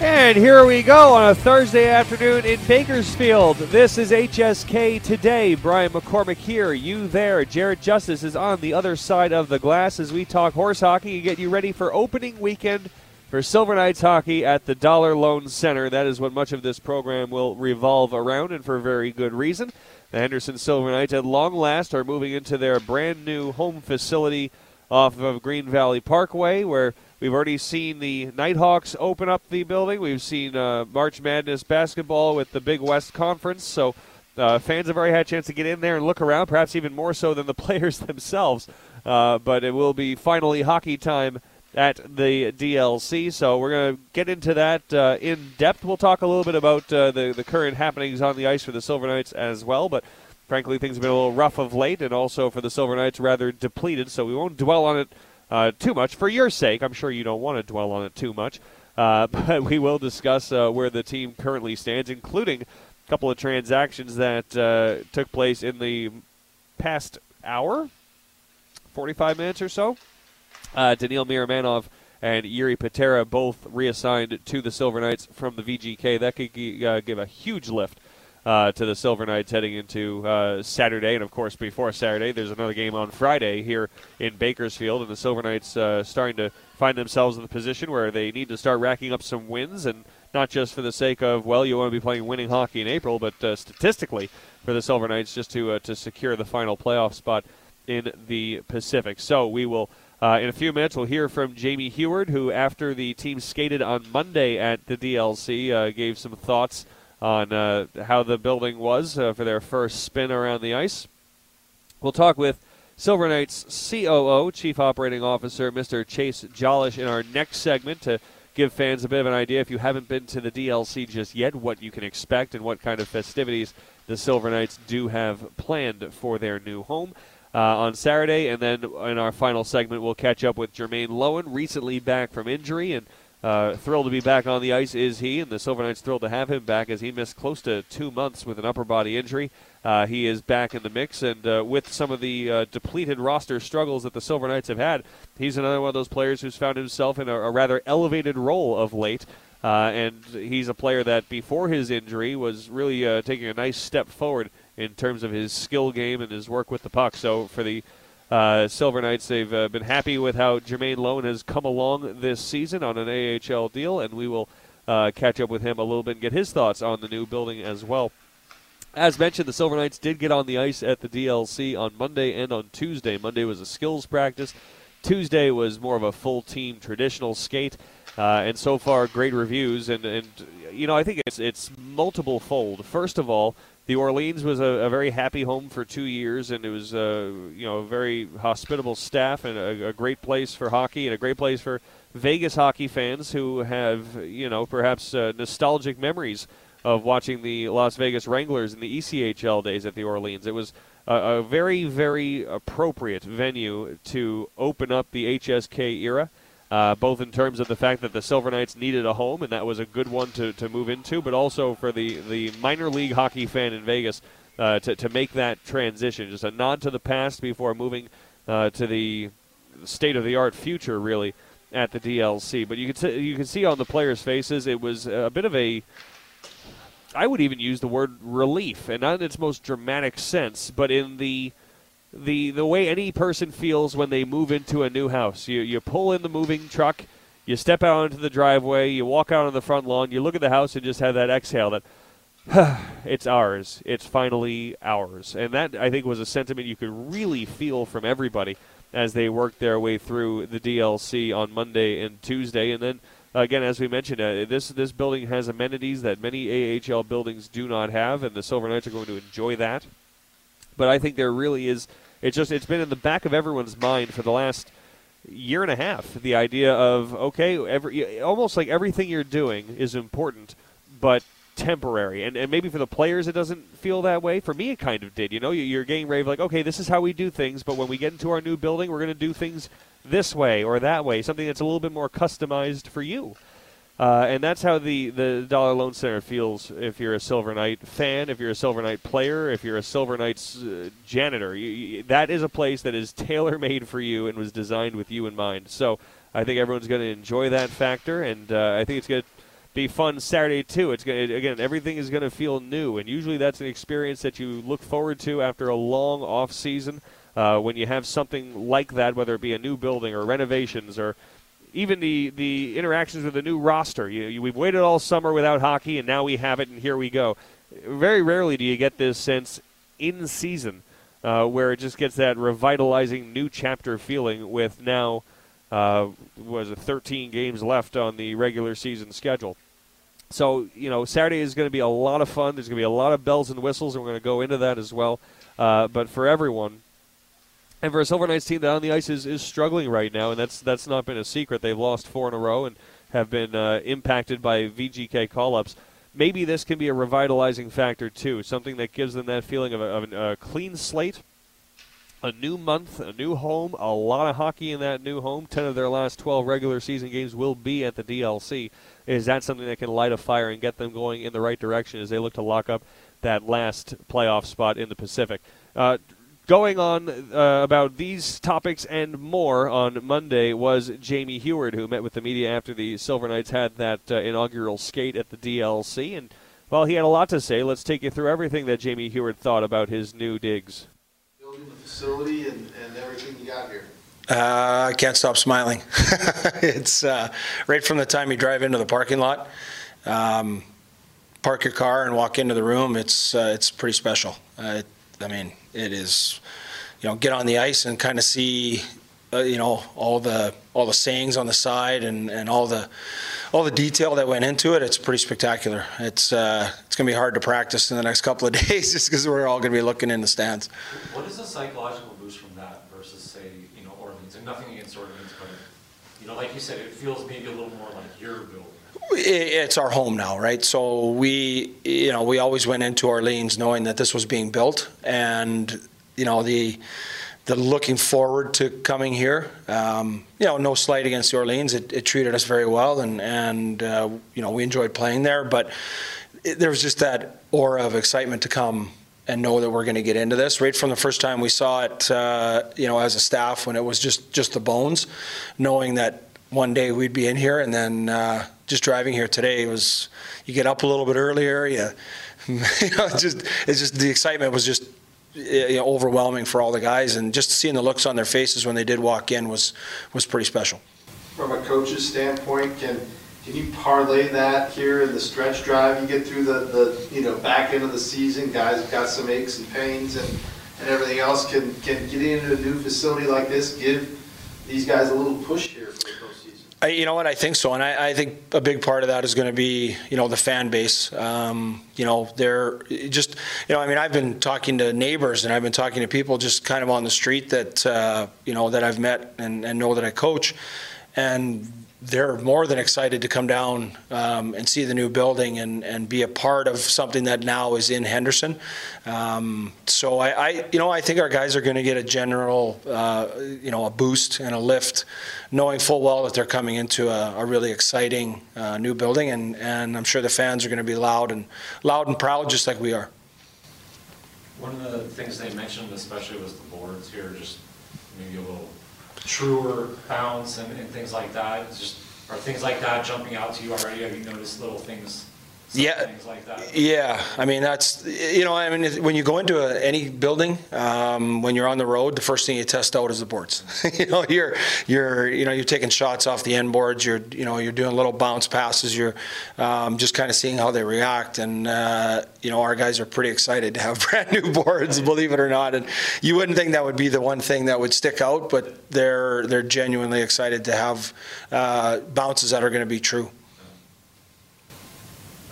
And here we go on a Thursday afternoon in Bakersfield. This is HSK Today. Brian McCormick here, you there. Jared Justice is on the other side of the glass as we talk horse hockey and get you ready for opening weekend for Silver Knights hockey at the Dollar Loan Center. That is what much of this program will revolve around, and for very good reason. The Henderson Silver Knights, at long last, are moving into their brand new home facility off of Green Valley Parkway, where We've already seen the Nighthawks open up the building. We've seen uh, March Madness basketball with the Big West Conference. So uh, fans have already had a chance to get in there and look around, perhaps even more so than the players themselves. Uh, but it will be finally hockey time at the DLC. So we're going to get into that uh, in depth. We'll talk a little bit about uh, the, the current happenings on the ice for the Silver Knights as well. But frankly, things have been a little rough of late, and also for the Silver Knights, rather depleted. So we won't dwell on it uh, too much for your sake. I'm sure you don't want to dwell on it too much, uh, but we will discuss uh, where the team currently stands, including a couple of transactions that uh, took place in the past hour, 45 minutes or so. Uh, Daniil Miromanov and Jiri Patera both reassigned to the Silver Knights from the VGK. That could g- uh, give a huge lift uh, to the Silver Knights heading into uh, Saturday. And of course, before Saturday, there's another game on Friday here in Bakersfield. And the Silver Knights uh, starting to find themselves in the position where they need to start racking up some wins. And not just for the sake of, well, you want to be playing winning hockey in April, but uh, statistically for the Silver Knights just to, uh, to secure the final playoff spot in the Pacific. So we will. Uh, in a few minutes, we'll hear from Jamie Heward, who, after the team skated on Monday at the DLC, uh, gave some thoughts on uh, how the building was uh, for their first spin around the ice. We'll talk with Silver Knights COO, Chief Operating Officer, Mr. Chase Jolish, in our next segment to give fans a bit of an idea, if you haven't been to the DLC just yet, what you can expect and what kind of festivities the Silver Knights do have planned for their new home. Uh, on Saturday, and then in our final segment, we'll catch up with Jermaine Loewen, recently back from injury, and uh, thrilled to be back on the ice is he, and the Silver Knights thrilled to have him back as he missed close to two months with an upper body injury. Uh, he is back in the mix, and uh, with some of the uh, depleted roster struggles that the Silver Knights have had, he's another one of those players who's found himself in a, a rather elevated role of late. Uh, and he's a player that before his injury was really taking a nice step forward in terms of his skill game and his work with the puck. So for the uh, Silver Knights, they've uh, been happy with how Jermaine Loewen has come along this season on an AHL deal, and we will uh, catch up with him a little bit and get his thoughts on the new building as well. As mentioned, the Silver Knights did get on the ice at the DLC on Monday and on Tuesday. Monday was a skills practice. Tuesday was more of a full team traditional skate. Uh, and so far, great reviews. And, and you know, I think it's it's multiple fold. First of all, the Orleans was a, a, very happy home for two years, and it was uh, you know a very hospitable staff and a, a, great place for hockey and a great place for Vegas hockey fans who have you know perhaps uh, nostalgic memories of watching the Las Vegas Wranglers in the ECHL days at the Orleans. It was a, a very very appropriate venue to open up the HSK era uh, both in terms of the fact that the Silver Knights needed a home, and that was a good one to, to move into, but also for the, the minor league hockey fan in Vegas uh, to, to make that transition. Just a nod to the past before moving uh, to the state of the art future, really, at the DLC. But you can, you can see on the players' faces it was a bit of a. I would even use the word relief, and not in its most dramatic sense, but in the the the way any person feels when they move into a new house. You you pull in the moving truck, you step out into the driveway, you walk out on the front lawn, you look at the house and just have that exhale that it's ours. It's finally ours. And that I think was a sentiment you could really feel from everybody as they worked their way through the DLC on Monday and Tuesday and then again, as we mentioned, uh, this this building has amenities that many AHL buildings do not have, and the Silver Knights are going to enjoy that but I think there really is. It's just it's been in the back of everyone's mind for the last year and a half. The idea of okay, every almost like everything you're doing is important, but temporary. And, and maybe for the players, it doesn't feel that way. For me, it kind of did. You know, you're getting ready, like, okay, this is how we do things, but when we get into our new building, we're going to do things this way or that way, something that's a little bit more customized for you. Uh, and that's how the, the Dollar Loan Center feels if you're a Silver Knight fan, if you're a Silver Knight player, if you're a Silver Knights uh, janitor. You, you, that is a place that is tailor made for you and was designed with you in mind. So I think everyone's going to enjoy that factor, and uh, I think it's going to be fun Saturday too. It's gonna, again everything is going to feel new, and usually that's an experience that you look forward to after a long off season. Uh, when you have something like that, whether it be a new building or renovations or even the, the interactions with the new roster. You, you, we've waited all summer without hockey, and now we have it, and here we go. Very rarely do you get this sense in season uh, where it just gets that revitalizing new chapter feeling with now uh, was it 13 games left on the regular season schedule. So you know Saturday is going to be a lot of fun. There's going to be a lot of bells and whistles, and we're going to go into that as well. Uh, but for everyone, and for a Silver Knights team that on the ice is, is struggling right now, and that's that's not been a secret. They've lost four in a row and have been uh, impacted by VGK call-ups maybe this can be a revitalizing factor too, something that gives them that feeling of a, of a clean slate, a new month, a new home, a lot of hockey in that new home. Ten of their last 12 regular season games will be at the DLC. Is that something that can light a fire and get them going in the right direction as they look to lock up that last playoff spot in the Pacific? Uh, Going on uh, about these topics and more on Monday was Jamie Heward, who met with the media after the Silver Knights had that uh, inaugural skate at the DLC. And, well, he had a lot to say. Let's take you through everything that Jamie Heward thought about his new digs. Building the facility and, and everything you got here. Uh, I can't stop smiling. it's uh, right from the time you drive into the parking lot, um, park your car and walk into the room. It's uh, it's pretty special. Uh, I mean, it is, you know, get on the ice and kind of see, uh, you know, all the all the sayings on the side and, and all the all the detail that went into it. It's pretty spectacular. It's uh, it's going to be hard to practice in the next couple of days just because we're all going to be looking in the stands. What is the psychological boost from that versus, say, you know, Orleans? And nothing against Orleans, but you know, like you said, it feels maybe a little more like your building it's our home now, right? So we, you know, we always went into Orleans knowing that this was being built, and you know the the looking forward to coming here. Um, you know, no slight against Orleans, it, it treated us very well, and and uh, you know we enjoyed playing there, but it, there was just that aura of excitement to come and know that we're going to get into this right from the first time we saw it. Uh, you know, as a staff when it was just just the bones, knowing that one day we'd be in here, and then uh, just driving here today was you get up a little bit earlier. You, you know, just it's just the excitement was just you know, overwhelming for all the guys, and just seeing the looks on their faces when they did walk in was was pretty special. From a coach's standpoint, can can you parlay that here in the stretch drive? You get through the, the you know back end of the season, guys have got some aches and pains and, and everything else. Can can get into a new facility like this give these guys a little push here for the postseason? I, you know what? I think so, and I, I, think a big part of that is going to be, you know, the fan base. Um, you know, they're just, you know, I mean, I've been talking to neighbors and I've been talking to people just kind of on the street that, uh, you know, that I've met and, and know that I coach, and they're more than excited to come down um, and see the new building and, and be a part of something that now is in Henderson. Um, so I, I, you know, I think our guys are going to get a general, uh, you know, a boost and a lift, knowing full well that they're coming into a, a really exciting uh, new building, and, and I'm sure the fans are going to be loud and loud and proud, just like we are. One of the things they mentioned, especially, was the boards here, just maybe a little truer bounce and, and things like that? Just are things like that jumping out to you already? Have you noticed little things yeah, like yeah. I mean, that's you know, I mean, when you go into a, any building, um, when you're on the road, the first thing you test out is the boards. you know, you're you're you know you're taking shots off the end boards. You're you know you're doing little bounce passes. You're um, just kind of seeing how they react, and uh, you know our guys are pretty excited to have brand new boards, believe it or not. And you wouldn't think that would be the one thing that would stick out, but they're they're genuinely excited to have uh, bounces that are going to be true.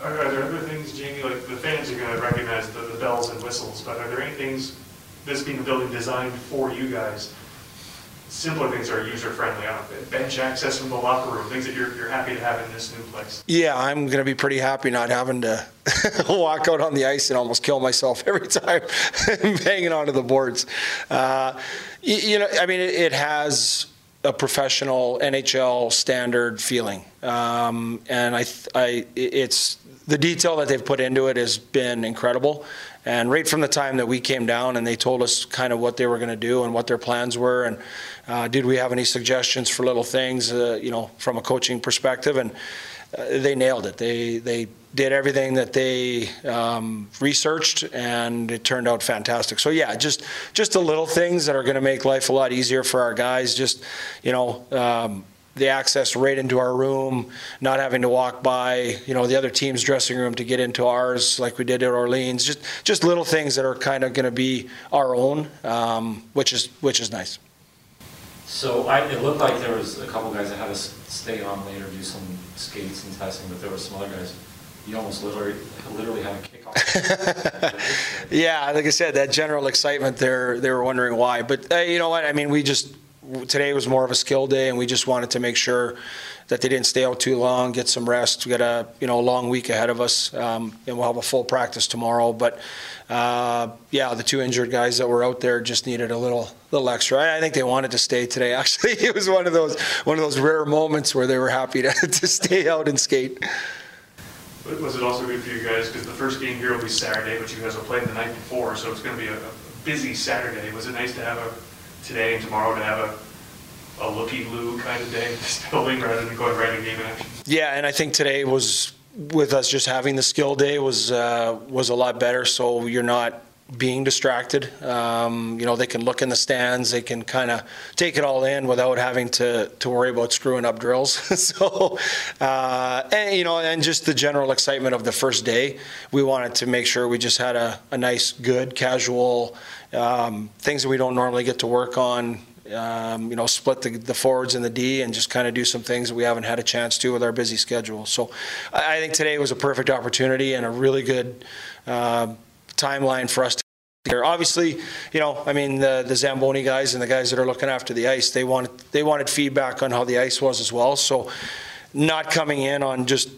Are, are there other things, Jamie, like the fans are gonna recognize the, the bells and whistles, but are there any things, this being a building designed for you guys, simpler things that are user-friendly, uh, bench access from the locker room, things that you're, you're happy to have in this new place? Yeah, I'm going to be pretty happy not having to walk out on the ice and almost kill myself every time banging onto the boards. Uh, you, you, know, I mean, it, it, has a professional NHL standard feeling, um, and I, I, it's the detail that they've put into it has been incredible. And right from the time that we came down and they told us kind of what they were going to do and what their plans were, and uh, did we have any suggestions for little things, uh, you know, from a coaching perspective, and uh, they nailed it. They they did everything that they um, researched, and it turned out fantastic. So yeah, just just the little things that are going to make life a lot easier for our guys. Just you know. Um, the access right into our room, not having to walk by, you know, the other team's dressing room to get into ours, like we did at Orleans. Just just little things that are kind of going to be our own, um, which is which is nice. So I, it looked like there was a couple guys that had to stay on later, do some skates and testing, but there were some other guys, you almost literally, literally had a kickoff. Yeah, like I said, that general excitement, they're, they were wondering why. But uh, you know what? I mean, we just, today was more of a skill day, and we just wanted to make sure that they didn't stay out too long, get some rest. We got a, you know, a long week ahead of us, um, and we'll have a full practice tomorrow. But, uh, yeah, the two injured guys that were out there just needed a little, little extra. I, I think they wanted to stay today, actually. It was one of those, one of those rare moments where they were happy to, to stay out and skate. But was it also good for you guys, because the first game here will be Saturday, but you guys will play the night before, so it's gonna be a a busy Saturday. Was it nice to have a, today and tomorrow to have a, a looky-loo kind of day in this building, rather than going right in game action? Yeah, and I think today was with us just having the skill day was uh, was a lot better. So you're not being distracted. Um, you know, they can look in the stands, they can kind of take it all in without having to to worry about screwing up drills. so, uh, and you know, and just the general excitement of the first day, we wanted to make sure we just had a, a nice, good, casual um, things that we don't normally get to work on um, you know, split the, the forwards and the D and just kind of do some things that we haven't had a chance to with our busy schedule. So I, think today was a perfect opportunity and a really good uh, timeline for us to here. Obviously, you know, I mean, the, the Zamboni guys and the guys that are looking after the ice, they wanted, they wanted feedback on how the ice was as well. So not coming in on just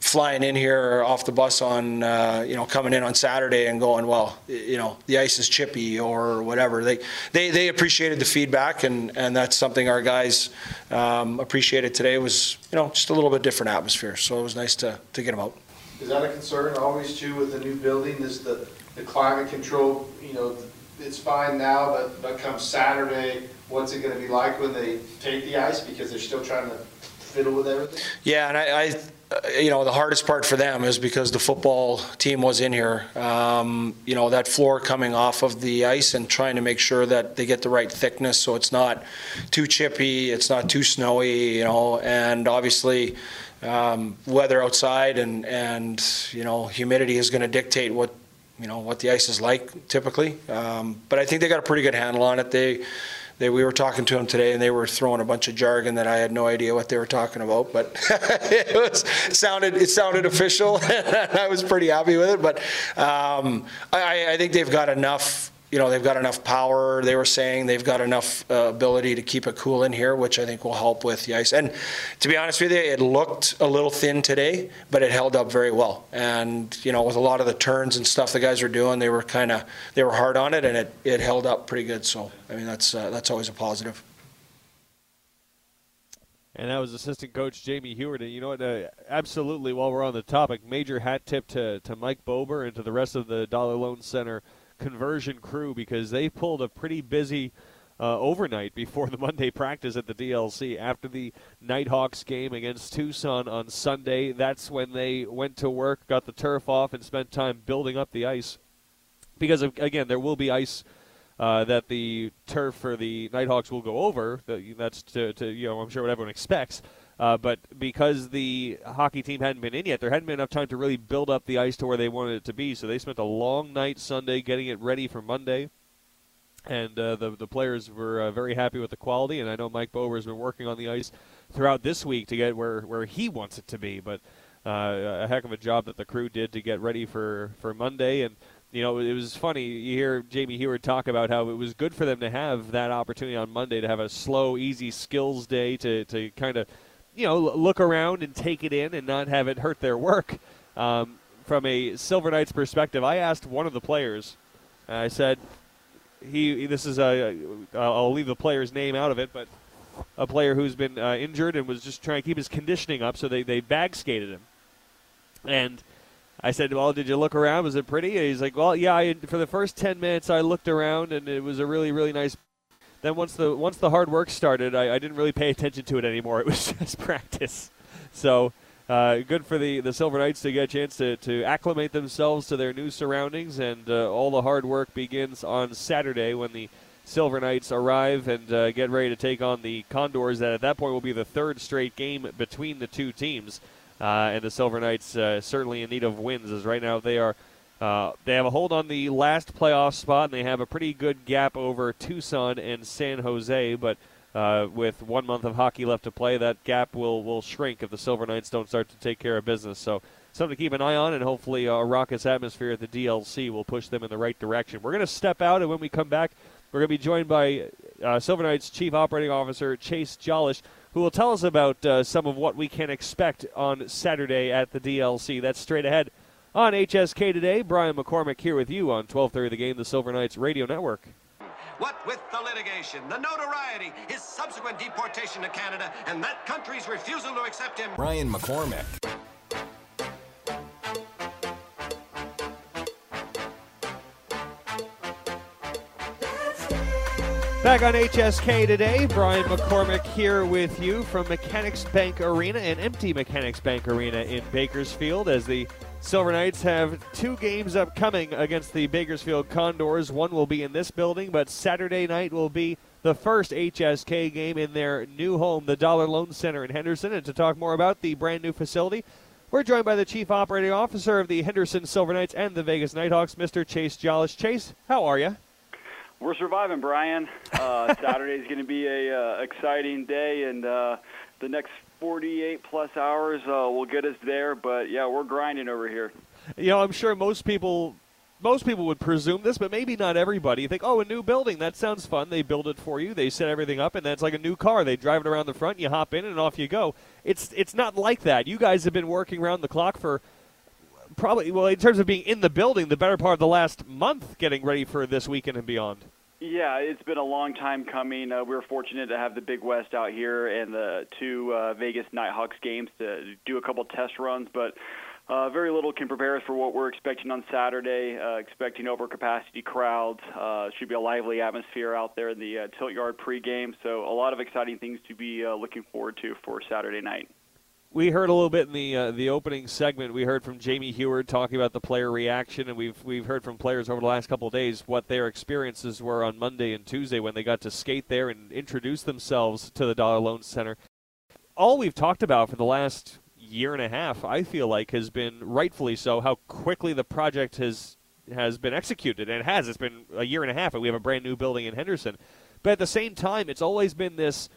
flying in here off the bus on, uh, you know, coming in on Saturday and going, well, you know, the ice is chippy or whatever. They, they, they appreciated the feedback and, and that's something our guys um, appreciated today was, you know, just a little bit different atmosphere. So it was nice to, to get them out. Is that a concern always too with the new building, is the, the climate control, you know, it's fine now, but, but come Saturday, what's it gonna be like when they take the ice, because they're still trying to fiddle with everything? Yeah, and I, I, uh, you know, the hardest part for them is because the football team was in here. Um, you know, that floor coming off of the ice and trying to make sure that they get the right thickness so it's not too chippy, it's not too snowy, you know, and obviously um, weather outside and, and, you know, humidity is going to dictate what, you know, what the ice is like typically. Um, but I think they got a pretty good handle on it. They, they, we were talking to them today and they were throwing a bunch of jargon that I had no idea what they were talking about, but it was, sounded, it sounded official. And I was pretty happy with it, but um, I, I think they've got enough, you know, they've got enough power. They were saying they've got enough uh, ability to keep it cool in here, which I think will help with the ice. And to be honest with you, it looked a little thin today, but it held up very well. And, you know, with a lot of the turns and stuff the guys were doing, they were kind of, they were hard on it and it, it held up pretty good. So, I mean, that's, uh, that's always a positive. And that was assistant coach Jamie Heward. And you know what? Uh, absolutely, while we're on the topic, major hat tip to, to Mike Bober and to the rest of the Dollar Loan Center conversion crew because they pulled a pretty busy uh, overnight before the Monday practice at the DLC. After the Nighthawks game against Tucson on Sunday, that's when they went to work, got the turf off, and spent time building up the ice. Because, of, again, there will be ice uh, that the turf for the Nighthawks will go over. That- That's to, to you know I'm sure what everyone expects. Uh, but because the hockey team hadn't been in yet, there hadn't been enough time to really build up the ice to where they wanted it to be. So they spent a long night Sunday getting it ready for Monday. And uh, the the players were uh, very happy with the quality. And I know Mike Bober has been working on the ice throughout this week to get where, where he wants it to be. But uh, a heck of a job that the crew did to get ready for, for Monday. And you know, it was funny. You hear Jamie Heward talk about how it was good for them to have that opportunity on Monday to have a slow, easy skills day to, to kind of, you know, look around and take it in and not have it hurt their work. Um, from a Silver Knights perspective, I asked one of the players, I said, he, this is a, I'll leave the player's name out of it, but a player who's been uh, injured and was just trying to keep his conditioning up, so they, they bag skated him. And I said, "Well, did you look around? Was it pretty?" And he's like, "Well, yeah. I, for the first ten minutes, I looked around, and it was a really, really nice." Then once the once the hard work started, I, I didn't really pay attention to it anymore. It was just practice. So uh, good for the, the Silver Knights to get a chance to, to acclimate themselves to their new surroundings, and uh, all the hard work begins on Saturday when the Silver Knights arrive and uh, get ready to take on the Condors. That at that point will be the third straight game between the two teams, uh, and the Silver Knights uh, certainly in need of wins, as right now they are. Uh, they have a hold on the last playoff spot, and they have a pretty good gap over Tucson and San Jose, but uh, with one month of hockey left to play, that gap will, will shrink if the Silver Knights don't start to take care of business. So, something to keep an eye on, and hopefully, a raucous atmosphere at the DLC will push them in the right direction. We're going to step out, and when we come back, we're going to be joined by uh, Silver Knights Chief Operating Officer Chase Jolish, who will tell us about uh, some of what we can expect on Saturday at the DLC. That's straight ahead on HSK today. Brian McCormick here with you on 12:30 The Game, the Silver Knights Radio Network. What with the litigation, the notoriety, his subsequent deportation to Canada, and that country's refusal to accept him. Brian McCormick. Back on HSK today, Brian McCormick here with you from Mechanics Bank Arena, an empty Mechanics Bank Arena in Bakersfield, as the Silver Knights have two games upcoming against the Bakersfield Condors. One will be in this building, but Saturday night will be the first HSK game in their new home, the Dollar Loan Center in Henderson. And to talk more about the brand new facility, we're joined by the Chief Operating Officer of the Henderson Silver Knights and the Vegas Nighthawks, Mr. Chase Jolish. Chase, how are you? We're surviving, Brian. Uh, Saturday is going to be a uh, exciting day, and uh, the next 48 plus hours uh, will get us there. But yeah, we're grinding over here. You know, I'm sure most people. Most people would presume this, but maybe not everybody. You think, oh, a new building, that sounds fun. They build it for you, they set everything up, and then it's like a new car. They drive it around the front, you hop in, and off you go. It's it's not like that. You guys have been working around the clock for probably, well, in terms of being in the building, the better part of the last month getting ready for this weekend and beyond. Yeah, it's been a long time coming. Uh, we were fortunate to have the Big West out here and the two uh, Vegas Nighthawks games to do a couple test runs, but uh, very little can prepare us for what we're expecting on Saturday. Uh, expecting overcapacity crowds. Uh, should be a lively atmosphere out there in the uh, Tilt Yard pregame. So a lot of exciting things to be uh, looking forward to for Saturday night we heard a little bit in the uh, the opening segment. We heard from Jamie Heward talking about the player reaction, and we've we've heard from players over the last couple of days what their experiences were on Monday and Tuesday when they got to skate there and introduce themselves to the Dollar Loan Center. All we've talked about for the last year and a half, I feel like, has been rightfully so how quickly the project has has been executed, and it has. It's been a year and a half, and we have a brand new building in Henderson. But at the same time, it's always been this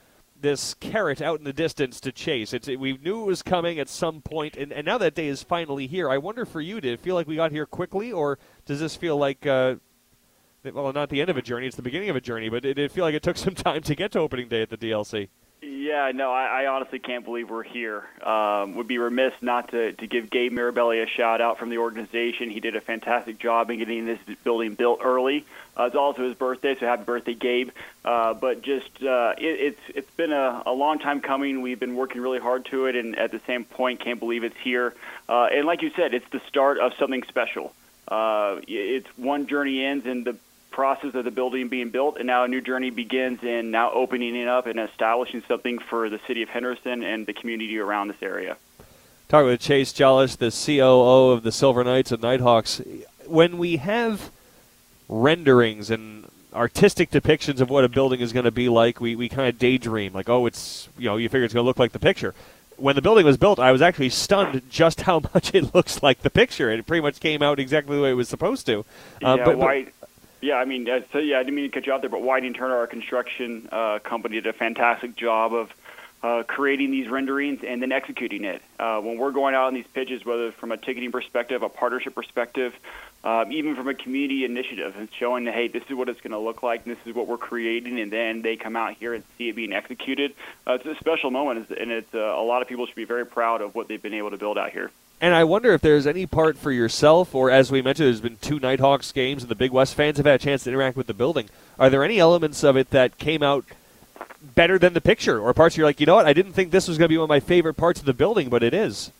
this carrot out in the distance to chase. It's we knew it was coming at some point, and, and now that day is finally here. I wonder for you, did it feel like we got here quickly, or does this feel like, uh, well, not the end of a journey, it's the beginning of a journey, but did it feel like it took some time to get to opening day at the DLC? Yeah, no, I, I honestly can't believe we're here. Um, would be remiss not to, to give Gabe Mirabelli a shout out from the organization. He did a fantastic job in getting this building built early. Uh, it's also his birthday, so happy birthday, Gabe. Uh, but just uh, it, it's it's been a, a long time coming. We've been working really hard to it, and at the same point, can't believe it's here. Uh, and like you said, it's the start of something special. Uh, it's one journey ends, and the process of the building being built, and now a new journey begins in now opening it up and establishing something for the city of Henderson and the community around this area. Talking with Chase Jolish, the COO of the Silver Knights and Nighthawks. When we have renderings and artistic depictions of what a building is going to be like, we, we kind of daydream, like, oh, it's, you know, you figure it's going to look like the picture. When the building was built, I was actually stunned just how much it looks like the picture. It pretty much came out exactly the way it was supposed to. Uh, yeah, but, white, yeah, I mean, so yeah, I didn't mean to cut you out there, but Whiting Turner, our construction uh, company, did a fantastic job of uh, creating these renderings and then executing it. Uh, when we're going out on these pitches, whether from a ticketing perspective, a partnership perspective, uh, even from a community initiative, and showing hey, this is what it's going to look like, and this is what we're creating, and then they come out here and see it being executed. Uh, it's a special moment, and it's uh, a lot of people should be very proud of what they've been able to build out here. And I wonder if there's any part for yourself, or as we mentioned, there's been two Nighthawks games, and the Big West fans have had a chance to interact with the building. Are there any elements of it that came out better than the picture, or parts you're like, you know what, I didn't think this was going to be one of my favorite parts of the building, but it is?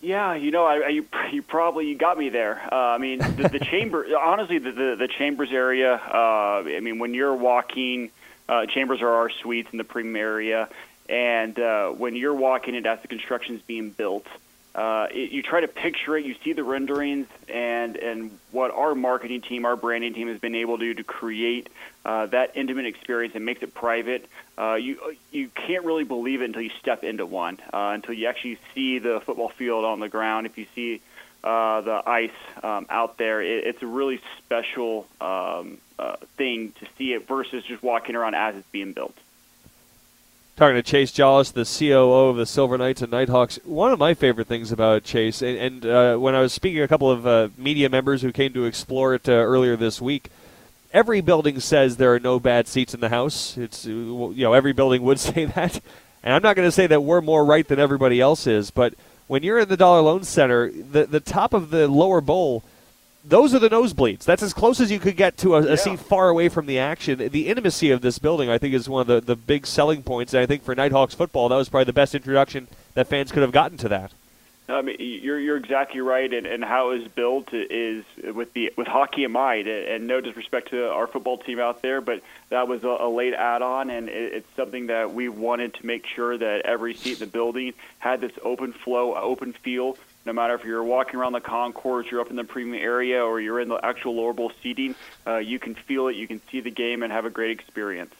Yeah, you know, I, I, you, you probably you got me there. Uh, I mean, the, the chamber, honestly, the, the, the chambers area. Uh, I mean, when you're walking, uh, chambers are our suites in the premium area, And uh, when you're walking it as the construction's being built, uh, it, you try to picture it. You see the renderings, and and what our marketing team, our branding team, has been able to do to create uh, that intimate experience and makes it private. Uh, you you can't really believe it until you step into one, uh, until you actually see the football field on the ground. If you see uh, the ice um, out there, it, it's a really special um, uh, thing to see it versus just walking around as it's being built. Talking to Chase Jolish, the COO of the Silver Knights and Nighthawks. One of my favorite things about Chase, and, and uh, when I was speaking to a couple of uh, media members who came to explore it uh, earlier this week, every building says there are no bad seats in the house. It's uh, you know every building would say that, and I'm not going to say that we're more right than everybody else is, but when you're in the Dollar Loan Center, the the top of the lower bowl those are the nosebleeds. That's as close as you could get to a, a Yeah. seat far away from the action. The intimacy of this building, I think, is one of the, the big selling points. And I think for Nighthawks football, that was probably the best introduction that fans could have gotten to that. I mean, you're you're exactly right, and, and how it was built is with the with hockey in mind, and no disrespect to our football team out there, but that was a, a late add-on, and it, it's something that we wanted to make sure that every seat in the building had this open flow, open feel. No matter if you're walking around the concourse, you're up in the premium area, or you're in the actual lower bowl seating, uh, you can feel it, you can see the game, and have a great experience.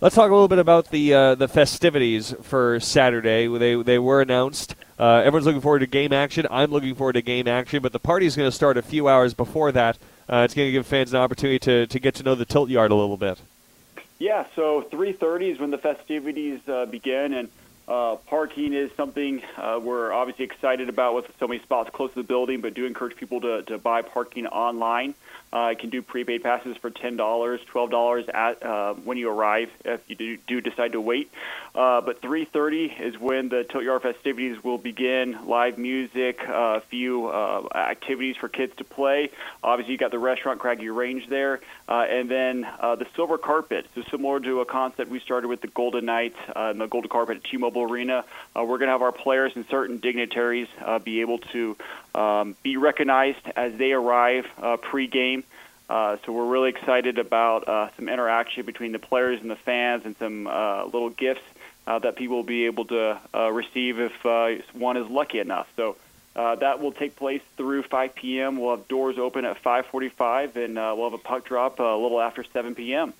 Let's talk a little bit about the uh, the festivities for Saturday. They they were announced. Uh, everyone's looking forward to game action. I'm looking forward to game action, but the party's going to start a few hours before that. Uh, it's going to give fans an opportunity to, to get to know the tilt yard a little bit. Yeah, so 3:30 is when the festivities uh, begin, and uh, parking is something uh, we're obviously excited about with so many spots close to the building. But do encourage people to, to buy parking online. Uh, can do prepaid passes for ten dollars, twelve dollars at uh, when you arrive if you do, do decide to wait. Uh, but 3:30 is when the Tilt Yard festivities will begin. Live music, uh, a few uh, activities for kids to play. Obviously, you got the restaurant Craggy Range there, uh, and then uh, the silver carpet. So similar to a concept we started with the Golden Knights uh, and the Golden Carpet at T-Mobile Arena, uh, we're going to have our players and certain dignitaries uh, be able to um, be recognized as they arrive uh, pre-game. Uh, so we're really excited about uh, some interaction between the players and the fans, and some uh, little gifts uh, that people will be able to uh, receive if uh, one is lucky enough. So that will take place through 5 p.m. We'll have doors open at 5:45, and we'll have a puck drop a little after 7 p.m.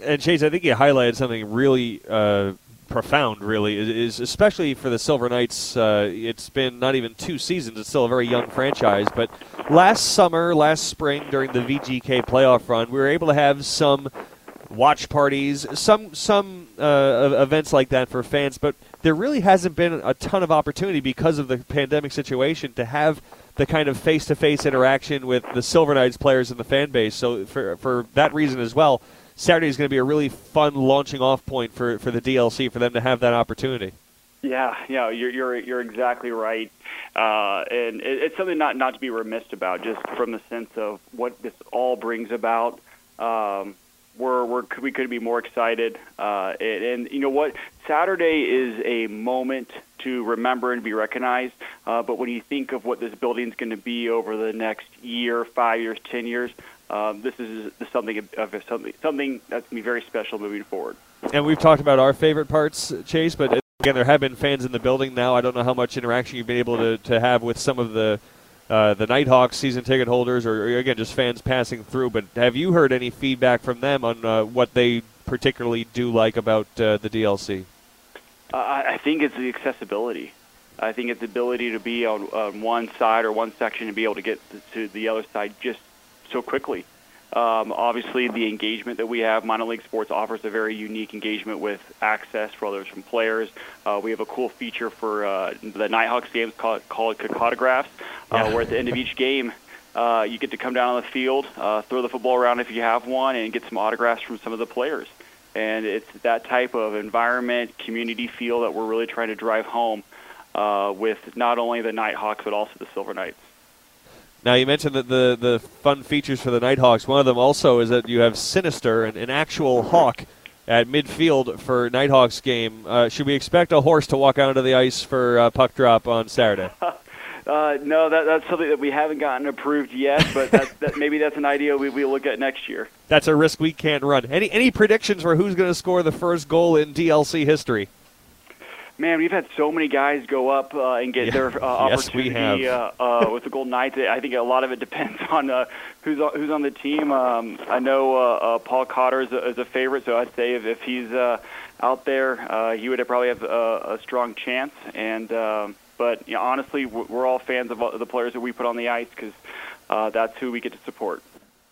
And Chase, I think you highlighted something really profound. Really, is, especially for the Silver Knights. Uh, it's been not even two seasons; it's still a very young franchise. But last summer, last spring, during the VGK playoff run, we were able to have some watch parties, some some uh, events like that for fans. But there really hasn't been a ton of opportunity because of the pandemic situation to have the kind of face-to-face interaction with the Silver Knights players and the fan base. So for for that reason as well. Saturday is going to be a really fun launching off point for, for the DLC for them to have that opportunity. Yeah, yeah, you're you're you're exactly right, uh, and it, it's something not not to be remiss about, just from the sense of what this all brings about. Um, we're we're we could be more excited, uh, and, and you know what, Saturday is a moment to remember and be recognized. Uh, but when you think of what this building is going to be over the next year, five years, ten years, um, this is something of something something that's going to be very special moving forward. And we've talked about our favorite parts, Chase, but again, there have been fans in the building now. I don't know how much interaction you've been able to, to have with some of the uh, the Nighthawks season ticket holders, or, or, again, just fans passing through. But have you heard any feedback from them on uh, what they particularly do like about uh, the DLC? Uh, I think it's the accessibility. I think it's the ability to be on, on one side or one section and be able to get to the other side just so quickly. Um, obviously, the engagement that we have, minor league sports offers a very unique engagement with access for others from players. Uh, we have a cool feature for uh, the Nighthawks games called, called Cacotographs, uh, Yeah. where at the end of each game, uh, you get to come down on the field, uh, throw the football around if you have one, and get some autographs from some of the players. And it's that type of environment, community feel that we're really trying to drive home uh, with not only the Nighthawks but also the Silver Knights. Now you mentioned that the the fun features for the Nighthawks. One of them also is that you have Sinister, an, an actual hawk, at midfield for Nighthawks game. Uh, should we expect a horse to walk onto the ice for uh, puck drop on Saturday? Uh, no, that, that's something that we haven't gotten approved yet, but that's, that, maybe that's an idea we, we look at next year. That's a risk we can't run. Any any predictions for who's going to score the first goal in DLC history? Man, we've had so many guys go up uh, and get Yeah. their uh, Yes, opportunity. Uh, uh, with the Golden Knights. I think a lot of it depends on uh, who's on, who's on the team. Um, I know uh, uh, Paul Cotter is a, is a favorite, so I'd say if, if he's uh, out there, uh, he would probably have a, a strong chance. And um, but you know, honestly, we're we're all fans of the players that we put on the ice because uh, that's who we get to support.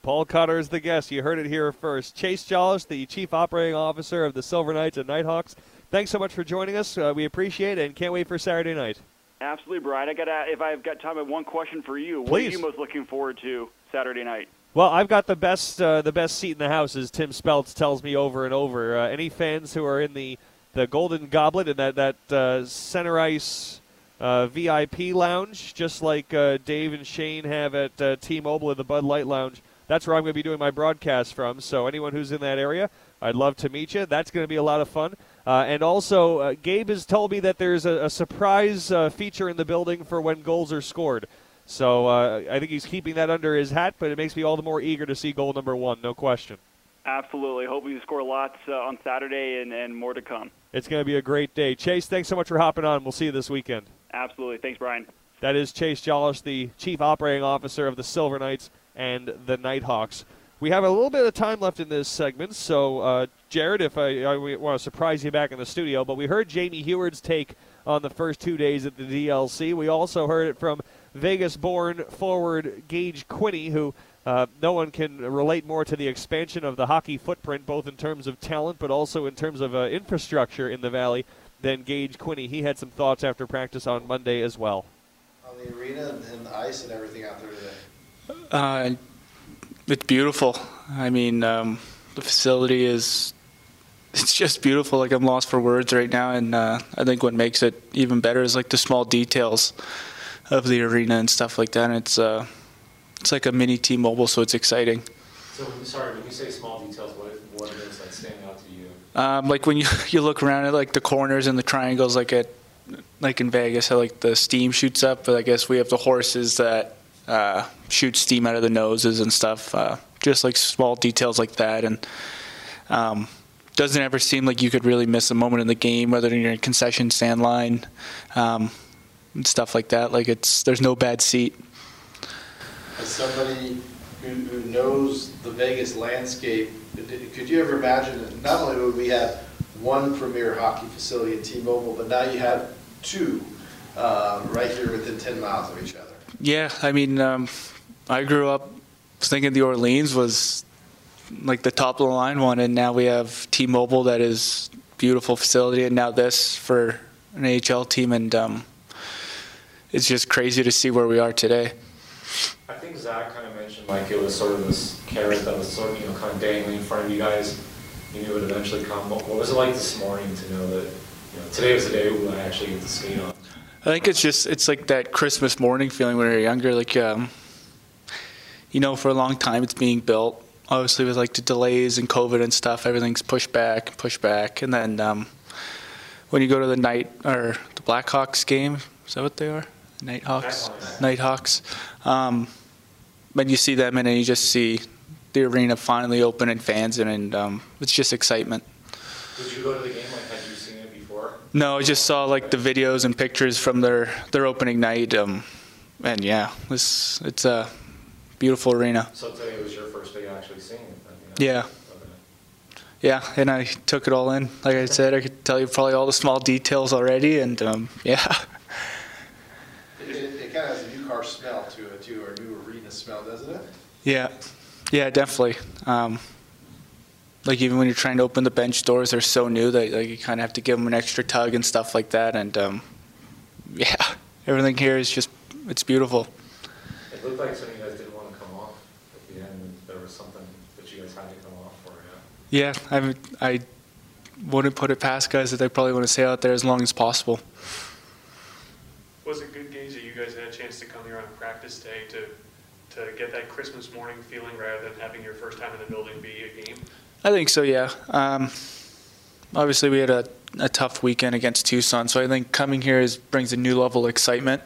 Paul Cotter is the guest. You heard it here first. Chase Jolish, the Chief Operating Officer of the Silver Knights and Nighthawks. Thanks so much for joining us. Uh, we appreciate it and can't wait for Saturday night. Absolutely, Brian. I got if I've got time, I have one question for you. Please. What are you most looking forward to Saturday night? Well, I've got the best uh, the best seat in the house, as Tim Speltz tells me over and over. Uh, any fans who are in the, the Golden Goblet and that that uh, center ice uh, VIP lounge, just like uh, Dave and Shane have at uh, T-Mobile at the Bud Light Lounge, that's where I'm going to be doing my broadcast from. So anyone who's in that area, I'd love to meet you. That's going to be a lot of fun. Uh, and also, uh, Gabe has told me that there's a, a surprise uh, feature in the building for when goals are scored. So uh, I think he's keeping that under his hat, but it makes me all the more eager to see goal number one, no question. Absolutely. Hope we score lots uh, on Saturday and, and more to come. It's going to be a great day. Chase, thanks so much for hopping on. We'll see you this weekend. Absolutely. Thanks, Brian. That is Chase Jolish, the Chief Operating Officer of the Silver Knights and the Nighthawks. We have a little bit of time left in this segment, so uh, Jared, if I, I want to surprise you back in the studio, but we heard Jamie Heward's take on the first two days at the DLC. We also heard it from Vegas-born forward Gage Quinney, who uh, no one can relate more to the expansion of the hockey footprint, both in terms of talent but also in terms of uh, infrastructure in the Valley, than Gage Quinney. He had some thoughts after practice on Monday as well. On the arena and, and the ice and everything out there today. Uh, it's beautiful. I mean, um, the facility is. It's just beautiful. Like I'm lost for words right now, and uh, I think what makes it even better is like the small details of the arena and stuff like that. And it's uh, it's like a mini T-Mobile, so it's exciting. So, sorry, when you say small details, what, what are those that stand out to you? Um, like when you you look around at like the corners and the triangles, like at like in Vegas, how like the steam shoots up. But I guess we have the horses that uh, shoot steam out of the noses and stuff. Uh, just like small details like that, and um, doesn't ever seem like you could really miss a moment in the game, whether you're in concession stand line um, and stuff like that. Like it's there's no bad seat. As somebody who, who knows the Vegas landscape, could you ever imagine that not only would we have one premier hockey facility at T-Mobile, but now you have two uh, right here within 10 miles of each other? Yeah, I mean, um, I grew up thinking the Orleans was like the top of the line one, and now we have T-Mobile that is beautiful facility, and now this for an AHL team, and um, it's just crazy to see where we are today. I think Zach kind of mentioned like it was sort of this carrot that was sort of, you know, kind of dangling in front of you guys. You knew it would eventually come. What was it like this morning to know that, you know, today was the day when I actually get to skate on? I think it's just it's like that Christmas morning feeling when you're younger. Like, um, you know, for a long time it's being built. Obviously, with like the delays and COVID and stuff, everything's pushed back and pushed back. And then um, when you go to the night or the Blackhawks game, is that what they are? Nighthawks. Nighthawks. Um, when you see them and then you just see the arena finally open and fans in, and um, it's just excitement. Did you go to the game? Like, had you seen it before? No, I just saw like the videos and pictures from their their opening night, um, and yeah, this it's a beautiful arena. So today was your first day actually seeing it? then, Yeah, Okay. yeah, and I took it all in. Like I said, I could tell you probably all the small details already, and um, yeah, It, it, it kind of has a new car smell to it too, or a new arena smell, doesn't it? yeah, yeah, definitely. Um, like even when you're trying to open the bench doors, they're so new that like, you kind of have to give them an extra tug and stuff like that. And um, yeah, everything here is just it's beautiful. It looked like some of you guys didn't want to come off at the end. There was something that you guys had to come off for, yeah? Yeah, I I wouldn't put it past guys that they probably want to stay out there as long as possible. Was it good Gage that you guys had a chance to come here on practice day to, to get that Christmas morning feeling rather than having your first time in the building be a game? I think so, yeah. Um, obviously, we had a, a tough weekend against Tucson, so I think coming here is, brings a new level of excitement,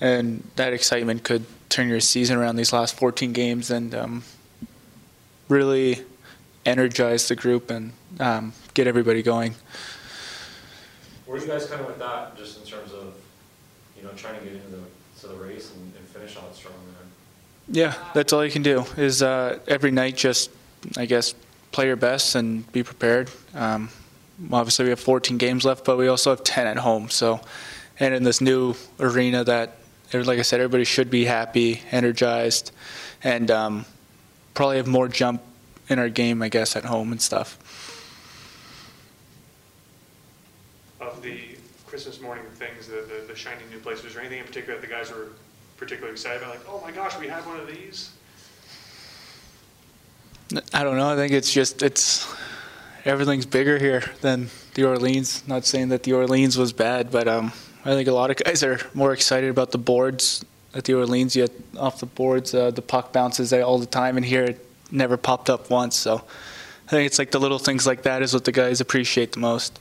and that excitement could turn your season around these last 14 games and um, really energize the group and um, get everybody going. where are you guys kind of with that, just in terms of, you know, trying to get into the, to the race and, and finish out strong there? Yeah, that's all you can do. Is uh, every night just, I guess, play your best and be prepared. Um, obviously, we have 14 games left, but we also have 10 at home. So, and in this new arena that, like I said, everybody should be happy, energized, and um, probably have more jump in our game, I guess, at home and stuff. Of the Christmas morning things, the, the, the shiny new place, was there anything in particular that the guys were particularly excited about? Like, oh my gosh, we have one of these? I don't know. I think it's just it's everything's bigger here than the Orleans. Not saying that the Orleans was bad, but um, I think a lot of guys are more excited about the boards at the Orleans. Yet off the boards, uh, the puck bounces all the time, and here it never popped up once. So I think it's like the little things like that is what the guys appreciate the most.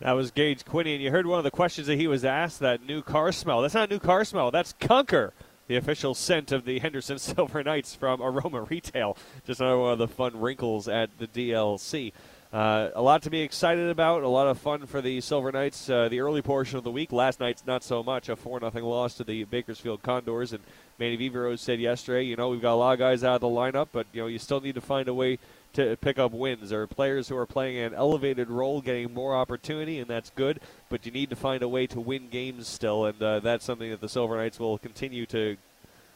That was Gage Quinney, and you heard one of the questions that he was asked. That new car smell. That's not new car smell. That's Kunker the official scent of the Henderson Silver Knights from Aroma Retail. Just another one of the fun wrinkles at the DLC. Uh, a lot to be excited about. A lot of fun for the Silver Knights. Uh, the early portion of the week. Last night's not so much. A four nothing loss to the Bakersfield Condors. And Manny Viveiros said yesterday, you know, we've got a lot of guys out of the lineup, but you know, you still need to find a way to pick up wins. There are players who are playing an elevated role, getting more opportunity, and that's good. But you need to find a way to win games still, and uh, that's something that the Silver Knights will continue to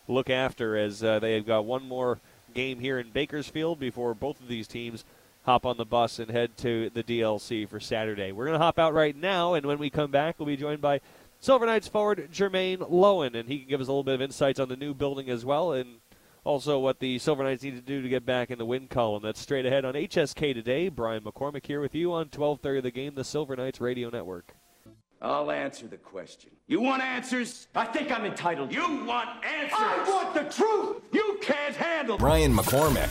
look after as uh, they have got one more game here in Bakersfield before both of these teams hop on the bus and head to the DLC for Saturday. We're going to hop out right now, and when we come back, we'll be joined by Silver Knights forward Jermaine Loewen, and he can give us a little bit of insights on the new building as well, and also, what the Silver Knights need to do to get back in the win column. That's straight ahead on HSK today. Brian McCormick here with you on 12:30 of the game, the Silver Knights Radio Network. I'll answer the question. You want answers? I think I'm entitled. You want answers? I want the truth. You can't handle. Brian McCormick.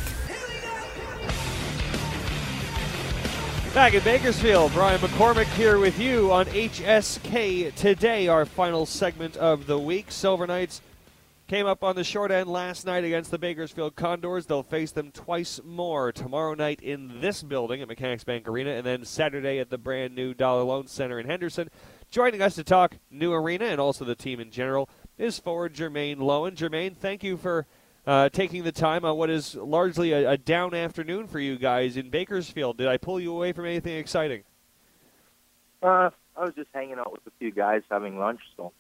Back in Bakersfield, Brian McCormick here with you on HSK today, our final segment of the week. Silver Knights Came up on the short end last night against the Bakersfield Condors. They'll face them twice more tomorrow night in this building at Mechanics Bank Arena, and then Saturday at the brand new Dollar Loan Center in Henderson. Joining us to talk new arena and also the team in general is forward Jermaine Loewen. Jermaine, thank you for uh, taking the time on what is largely a, a down afternoon for you guys in Bakersfield. Did I pull you away from anything exciting? Uh, I was just hanging out with a few guys having lunch. So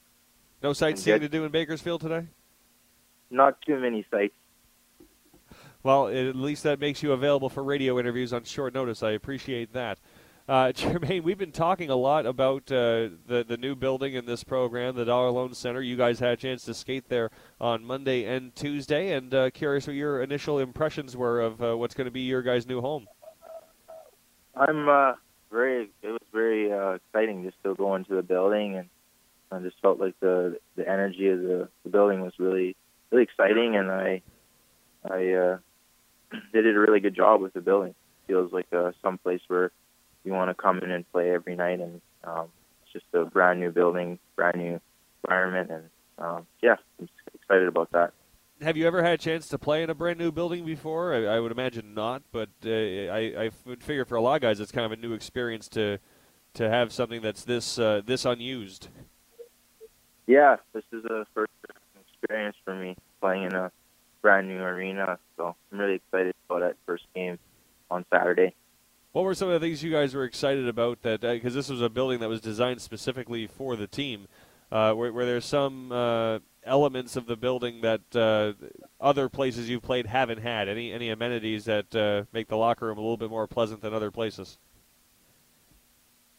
no sightseeing to do in Bakersfield today not too many sites. Well, at least that makes you available for radio interviews on short notice. I appreciate that. Uh, Jermaine, we've been talking a lot about uh, the the new building in this program, the Dollar Loan Center. You guys had a chance to skate there on Monday and Tuesday, and uh, curious what your initial impressions were of uh, what's going to be your guys' new home. I'm uh, very. It was very uh, exciting just to go into the building, and I just felt like the the energy of the, the building was really really exciting, and I I uh, they did a really good job with the building. Feels like uh, some place where you want to come in and play every night, and um, it's just a brand new building, brand new environment, and um, yeah, I'm excited about that. Have you ever had a chance to play in a brand new building before? I, I would imagine not, but uh, I, I would figure for a lot of guys it's kind of a new experience to to have something that's this uh, this unused. Yeah, this is a first experience for me playing in a brand new arena. So I'm really excited about that first game on Saturday. What were some of the things you guys were excited about? That because uh, this was a building that was designed specifically for the team. Uh, were, were there some uh, elements of the building that uh, other places you've played haven't had? Any any amenities that uh, make the locker room a little bit more pleasant than other places?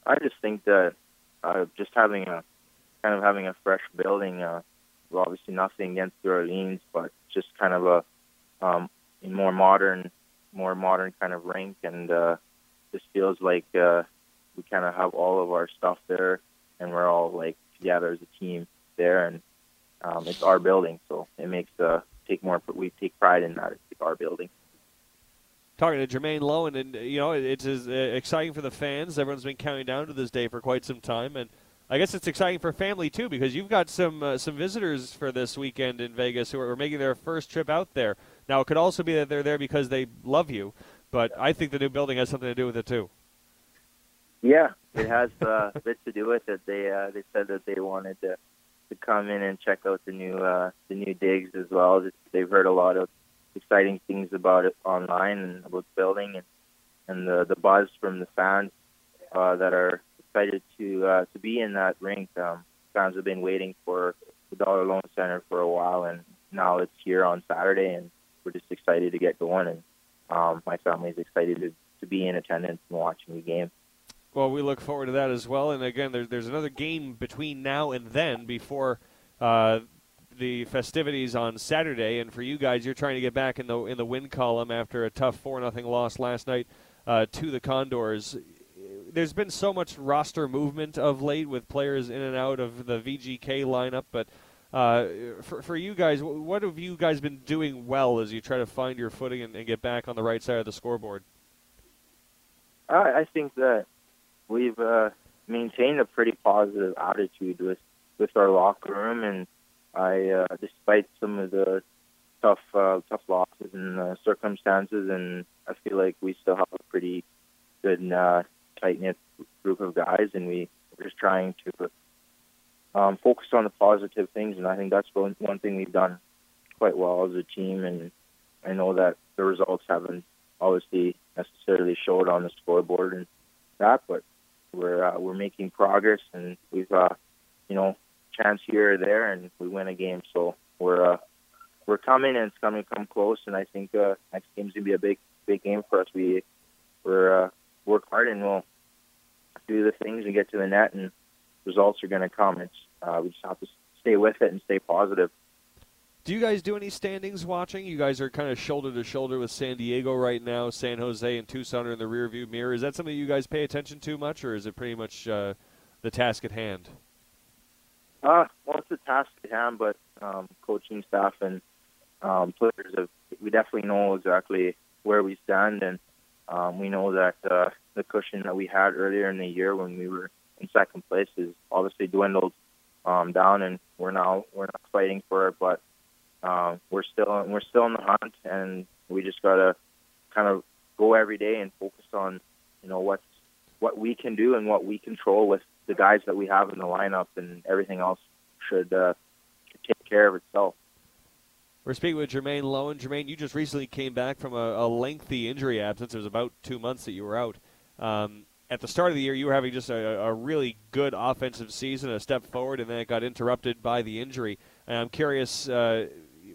I just think that uh, just having a kind of having a fresh building obviously nothing against New Orleans, but just kind of a um, more modern, more modern kind of rink, and uh, just feels like uh, we kind of have all of our stuff there, and we're all like together as a team there, and um, it's our building, so it makes uh, take more. We take pride in that. It's our building talking to Jermaine Loewen, and you know it's as, uh, exciting for the fans. Everyone's been counting down to this day for quite some time, and I guess it's exciting for family too because you've got some uh, some visitors for this weekend in Vegas who are making their first trip out there. Now it could also be that they're there because they love you, but I think the new building has something to do with it too. Yeah, it has uh, a bit to do with it. They uh, they said that they wanted to to come in and check out the new uh, the new digs as well. They've heard a lot of exciting things about it online and about the building and and the the buzz from the fans uh, that are excited to uh, to be in that rink. Um, fans have been waiting for the Dollar Loan Center for a while, and now it's here on Saturday, and we're just excited to get going. And um, my family is excited to, to be in attendance and watching the game. Well, we look forward to that as well. And again, there's there's another game between now and then before uh, the festivities on Saturday. And for you guys, you're trying to get back in the in the win column after a tough four nothing loss last night uh, to the Condors. There's been so much roster movement of late with players in and out of the VGK lineup, but uh, for, for you guys, what have you guys been doing well as you try to find your footing and, and get back on the right side of the scoreboard? I, I think that we've uh, maintained a pretty positive attitude with with our locker room, and I, uh, despite some of the tough uh, tough losses and uh, circumstances, and I feel like we still have a pretty good uh, tight knit group of guys, and we we're just trying to um, focus on the positive things, and I think that's one one thing we've done quite well as a team, and I know that the results haven't obviously necessarily showed on the scoreboard and that, but we're uh, we're making progress, and we've uh, you know chance here or there, and we win a game. So we're uh, we're coming, and it's coming come close. And I think uh, next game's gonna be a big big game for us. We we're uh, work hard, and we'll do the things and get to the net, and results are gonna come. It's uh, we just have to stay with it and stay positive. Do you guys do any standings watching? You guys are kind of shoulder to shoulder with San Diego right now. San Jose and Tucson are in the rearview mirror. Is that something you guys pay attention to much, or is it pretty much uh, the task at hand? Uh, well, it's a task at hand, but um, coaching staff and um, players have we definitely know exactly where we stand, and um, we know that uh, the cushion that we had earlier in the year when we were in second place is obviously dwindled um, down, and we're now we're not fighting for it, but uh, we're still we're still in the hunt, and we just gotta kind of go every day and focus on you know what's what we can do and what we control with the guys that we have in the lineup, and everything else should uh, take care of itself. We're speaking with Jermaine Loewen. Jermaine, you just recently came back from a, a, lengthy injury absence. It was about two months that you were out. Um, at the start of the year, you were having just a, a, really good offensive season, a step forward, and then it got interrupted by the injury. And I'm curious, uh,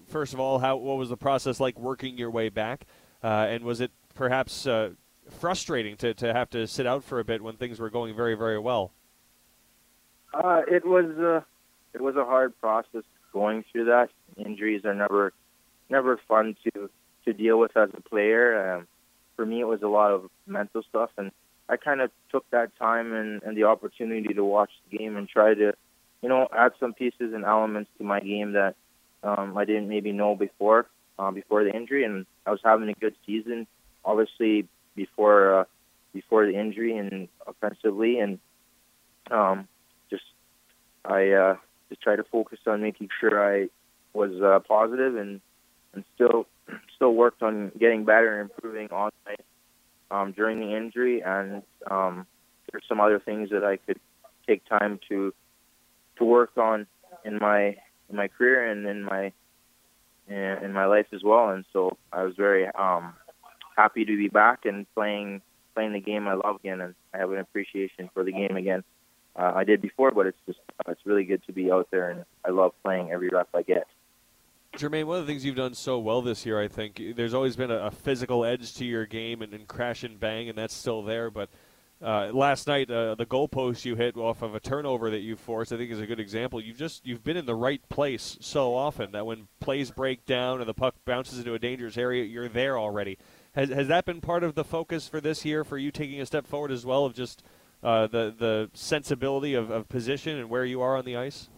first of all, how what was the process like working your way back, uh, and was it perhaps uh, frustrating to, to have to sit out for a bit when things were going very very well? Uh, it was uh, it was a hard process going through that. Injuries are never never fun to to deal with as a player. Um, for me, it was a lot of mental stuff, and I kind of took that time and, and the opportunity to watch the game and try to, you know, add some pieces and elements to my game that um, I didn't maybe know before uh, before the injury, and I was having a good season. Obviously, before uh, before the injury and offensively, and um, just I uh, just try to focus on making sure I was uh, positive and and still still worked on getting better and improving on my um, during the injury, and um, there's some other things that I could take time to to work on in my in my career and in my in my life as well. And so I was very um, happy to be back and playing playing the game I love again, and I have an appreciation for the game again. Uh, I did before, but it's just uh, it's really good to be out there, and I love playing every rep I get. Jermaine, one of the things you've done so well this year, I think, there's always been a, a physical edge to your game and, and crash and bang, and that's still there. But uh, last night, uh, the goalpost you hit off of a turnover that you forced, I think, is a good example. You've just you've been in the right place so often that when plays break down and the puck bounces into a dangerous area, you're there already. Has has that been part of the focus for this year for you taking a step forward as well of just uh, the the sensibility of, of position and where you are on the ice?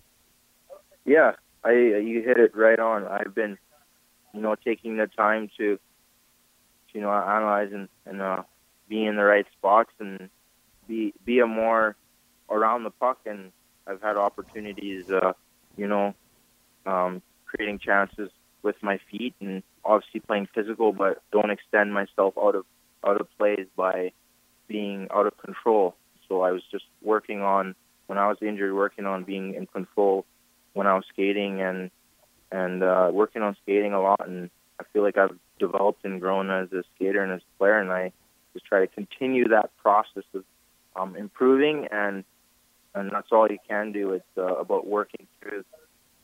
Yeah, I you hit it right on. I've been, you know, taking the time to, you know, analyze and, and uh, be in the right spots and be be a more around the puck. And I've had opportunities, uh, you know, um, creating chances with my feet and obviously playing physical, but don't extend myself out of out of plays by being out of control. So I was just working on when I was injured, working on being in control when I was skating and and uh, working on skating a lot. And I feel like I've developed and grown as a skater and as a player. And I just try to continue that process of um, improving and and that's all you can do. It's uh, about working through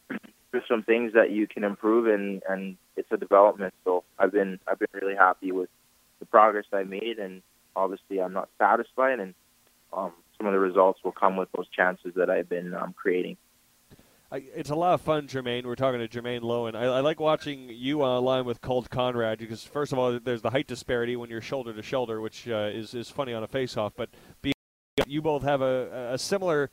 through some things that you can improve and and it's a development. So I've been I've been really happy with the progress I made and obviously I'm not satisfied and um, some of the results will come with those chances that I've been um, creating. It's a lot of fun, Jermaine. We're talking to Jermaine Loewen. I, I like watching you on a line with Colt Conrad because, first of all, there's the height disparity when you're shoulder to shoulder, which uh, is is funny on a face-off. But you both have a, a similar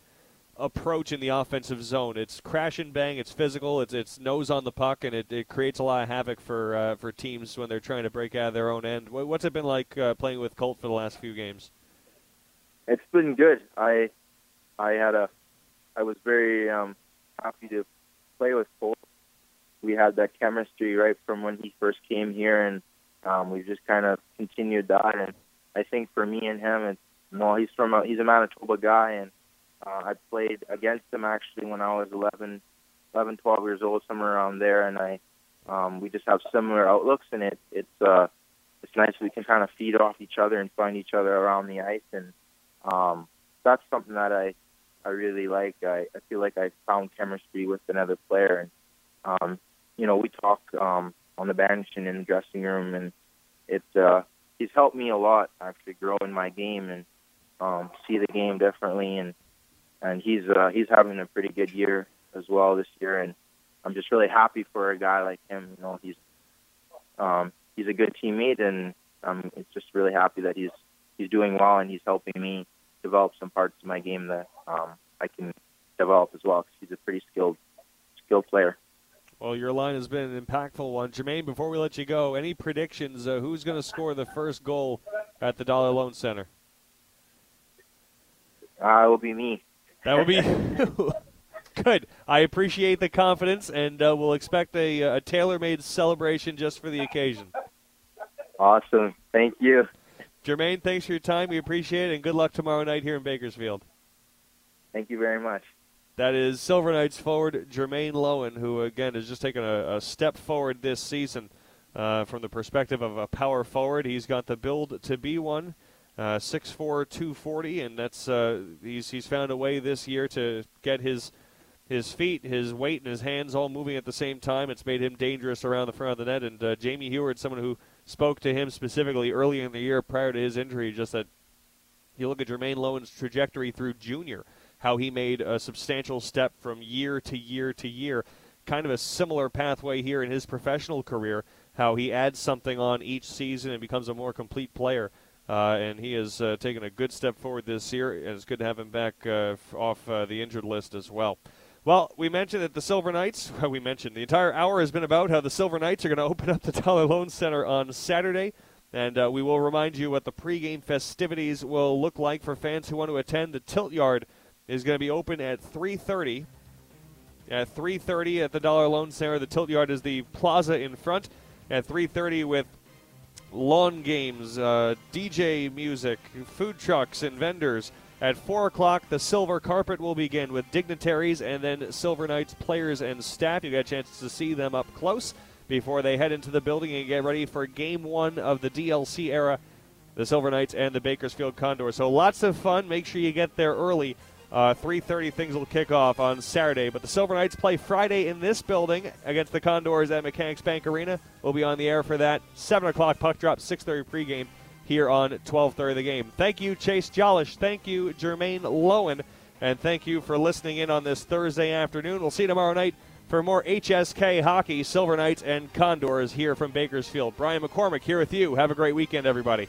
approach in the offensive zone. It's crash and bang. It's physical. It's it's nose on the puck, and it, it creates a lot of havoc for uh, for teams when they're trying to break out of their own end. What's it been like uh, playing with Colt for the last few games? It's been good. I I had a I was very um, happy to play with Colt. We had that chemistry right from when he first came here, and um, we've just kind of continued that. And I think for me and him, it's well, he's from a, he's a Manitoba guy, and uh, I played against him actually when I was 11, 11, 12 years old, somewhere around there, and I um, we just have similar outlooks, and it it's uh, it's nice we can kind of feed off each other and find each other around the ice, and um, that's something that I I really like. I, I feel like I found chemistry with another player, and um, you know we talk um, on the bench and in the dressing room, and it's uh, he's helped me a lot actually grow in my game and um, see the game differently, and and he's uh, he's having a pretty good year as well this year, and I'm just really happy for a guy like him. You know, he's um, he's a good teammate, and I'm just really happy that he's he's doing well and he's helping me develop some parts of my game that um, I can develop as well. Because he's a pretty skilled skilled player. Well, your line has been an impactful one, Jermaine. Before we let you go, any predictions? Uh, who's going to score the first goal at the Dollar Loan Center? Uh, it will be me. That will be good. I appreciate the confidence, and uh, we'll expect a, a tailor-made celebration just for the occasion. Awesome. Thank you. Jermaine, thanks for your time. We appreciate it, and good luck tomorrow night here in Bakersfield. Thank you very much. That is Silver Knights forward Jermaine Loewen, who again has just taken a, a step forward this season uh, from the perspective of a power forward. He's got the build to be one. Uh, 6'4", 240, and that's uh, he's he's found a way this year to get his his feet, his weight, and his hands all moving at the same time. It's made him dangerous around the front of the net. And uh, Jamie Heward, someone who spoke to him specifically early in the year prior to his injury, just that you look at Jermaine Loewen's trajectory through junior, how he made a substantial step from year to year to year. Kind of a similar pathway here in his professional career, how he adds something on each season and becomes a more complete player. Uh, and he has uh, taken a good step forward this year, and it's good to have him back uh, off uh, the injured list as well. Well, we mentioned that the Silver Knights, well, we mentioned the entire hour has been about how the Silver Knights are going to open up the Dollar Loan Center on Saturday. And uh, we will remind you what the pregame festivities will look like for fans who want to attend. The Tilt Yard is going to be open at 3:30. At 3:30 at the Dollar Loan Center, the Tilt Yard is the plaza in front. At 3:30 with lawn games, uh, DJ music, food trucks, and vendors. At 4 o'clock, the silver carpet will begin with dignitaries and then Silver Knights players and staff. You get a chance to see them up close before they head into the building and get ready for game one of the DLC era, the Silver Knights and the Bakersfield Condors. So lots of fun. Make sure you get there early. Uh, 3.30 things will kick off on Saturday. But the Silver Knights play Friday in this building against the Condors at Mechanics Bank Arena. We'll be on the air for that. 7 o'clock puck drop, 6.30 pregame here on 12.30 the game. Thank you, Chase Jolish. Thank you, Jermaine Loewen. And thank you for listening in on this Thursday afternoon. We'll see you tomorrow night for more HSK hockey, Silver Knights and Condors here from Bakersfield. Brian McCormick here with you. Have a great weekend, everybody.